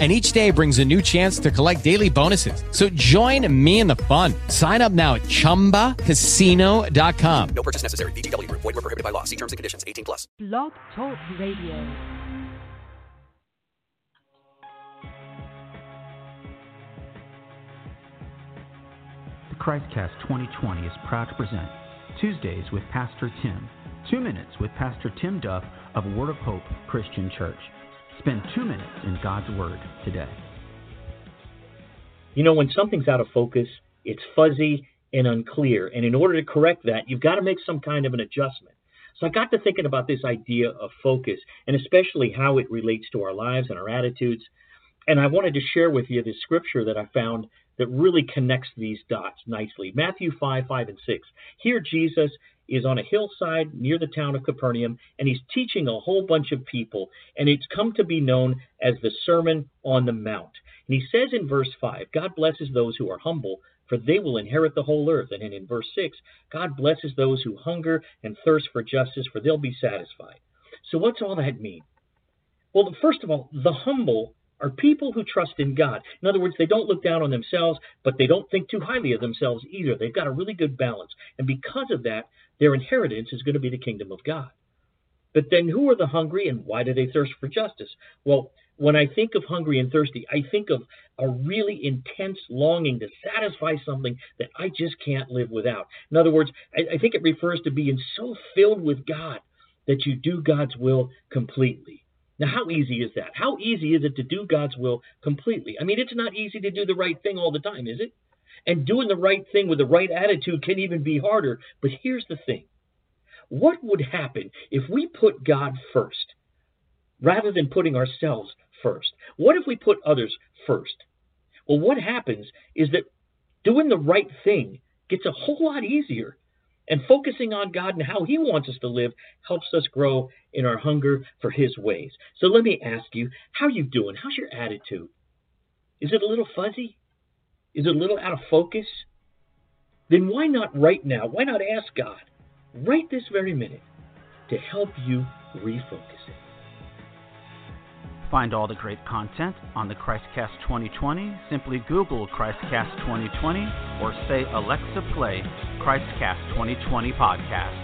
and each day brings a new chance to collect daily bonuses. So join me in the fun. Sign up now at ChumbaCasino.com. No purchase necessary. VGW. Void were prohibited by law. See terms and conditions. 18 plus. Blog Talk Radio. The Christcast 2020 is proud to present Tuesdays with Pastor Tim. Two minutes with Pastor Tim Duff of Word of Hope Christian Church. Spend two minutes in God's Word today. You know, when something's out of focus, it's fuzzy and unclear. And in order to correct that, you've got to make some kind of an adjustment. So I got to thinking about this idea of focus and especially how it relates to our lives and our attitudes. And I wanted to share with you this scripture that I found that really connects these dots nicely. Matthew 5, 5, and 6. Here, Jesus is on a hillside near the town of Capernaum, and he's teaching a whole bunch of people, and it's come to be known as the Sermon on the Mount. And he says in verse 5, God blesses those who are humble, for they will inherit the whole earth. And in verse 6, God blesses those who hunger and thirst for justice, for they'll be satisfied. So, what's all that mean? Well, first of all, the humble are people who trust in God. In other words, they don't look down on themselves, but they don't think too highly of themselves either. They've got a really good balance. And because of that, their inheritance is going to be the kingdom of God. But then who are the hungry and why do they thirst for justice? Well, when I think of hungry and thirsty, I think of a really intense longing to satisfy something that I just can't live without. In other words, I, I think it refers to being so filled with God that you do God's will completely. Now, how easy is that? How easy is it to do God's will completely? I mean, it's not easy to do the right thing all the time, is it? And doing the right thing with the right attitude can even be harder. But here's the thing what would happen if we put God first rather than putting ourselves first? What if we put others first? Well, what happens is that doing the right thing gets a whole lot easier. And focusing on God and how He wants us to live helps us grow in our hunger for His ways. So let me ask you, how are you doing? How's your attitude? Is it a little fuzzy? is it a little out of focus, then why not right now? Why not ask God right this very minute to help you refocus it? Find all the great content on the Christcast 2020. Simply Google Christcast 2020 or say, Alexa, play Christcast 2020 podcast.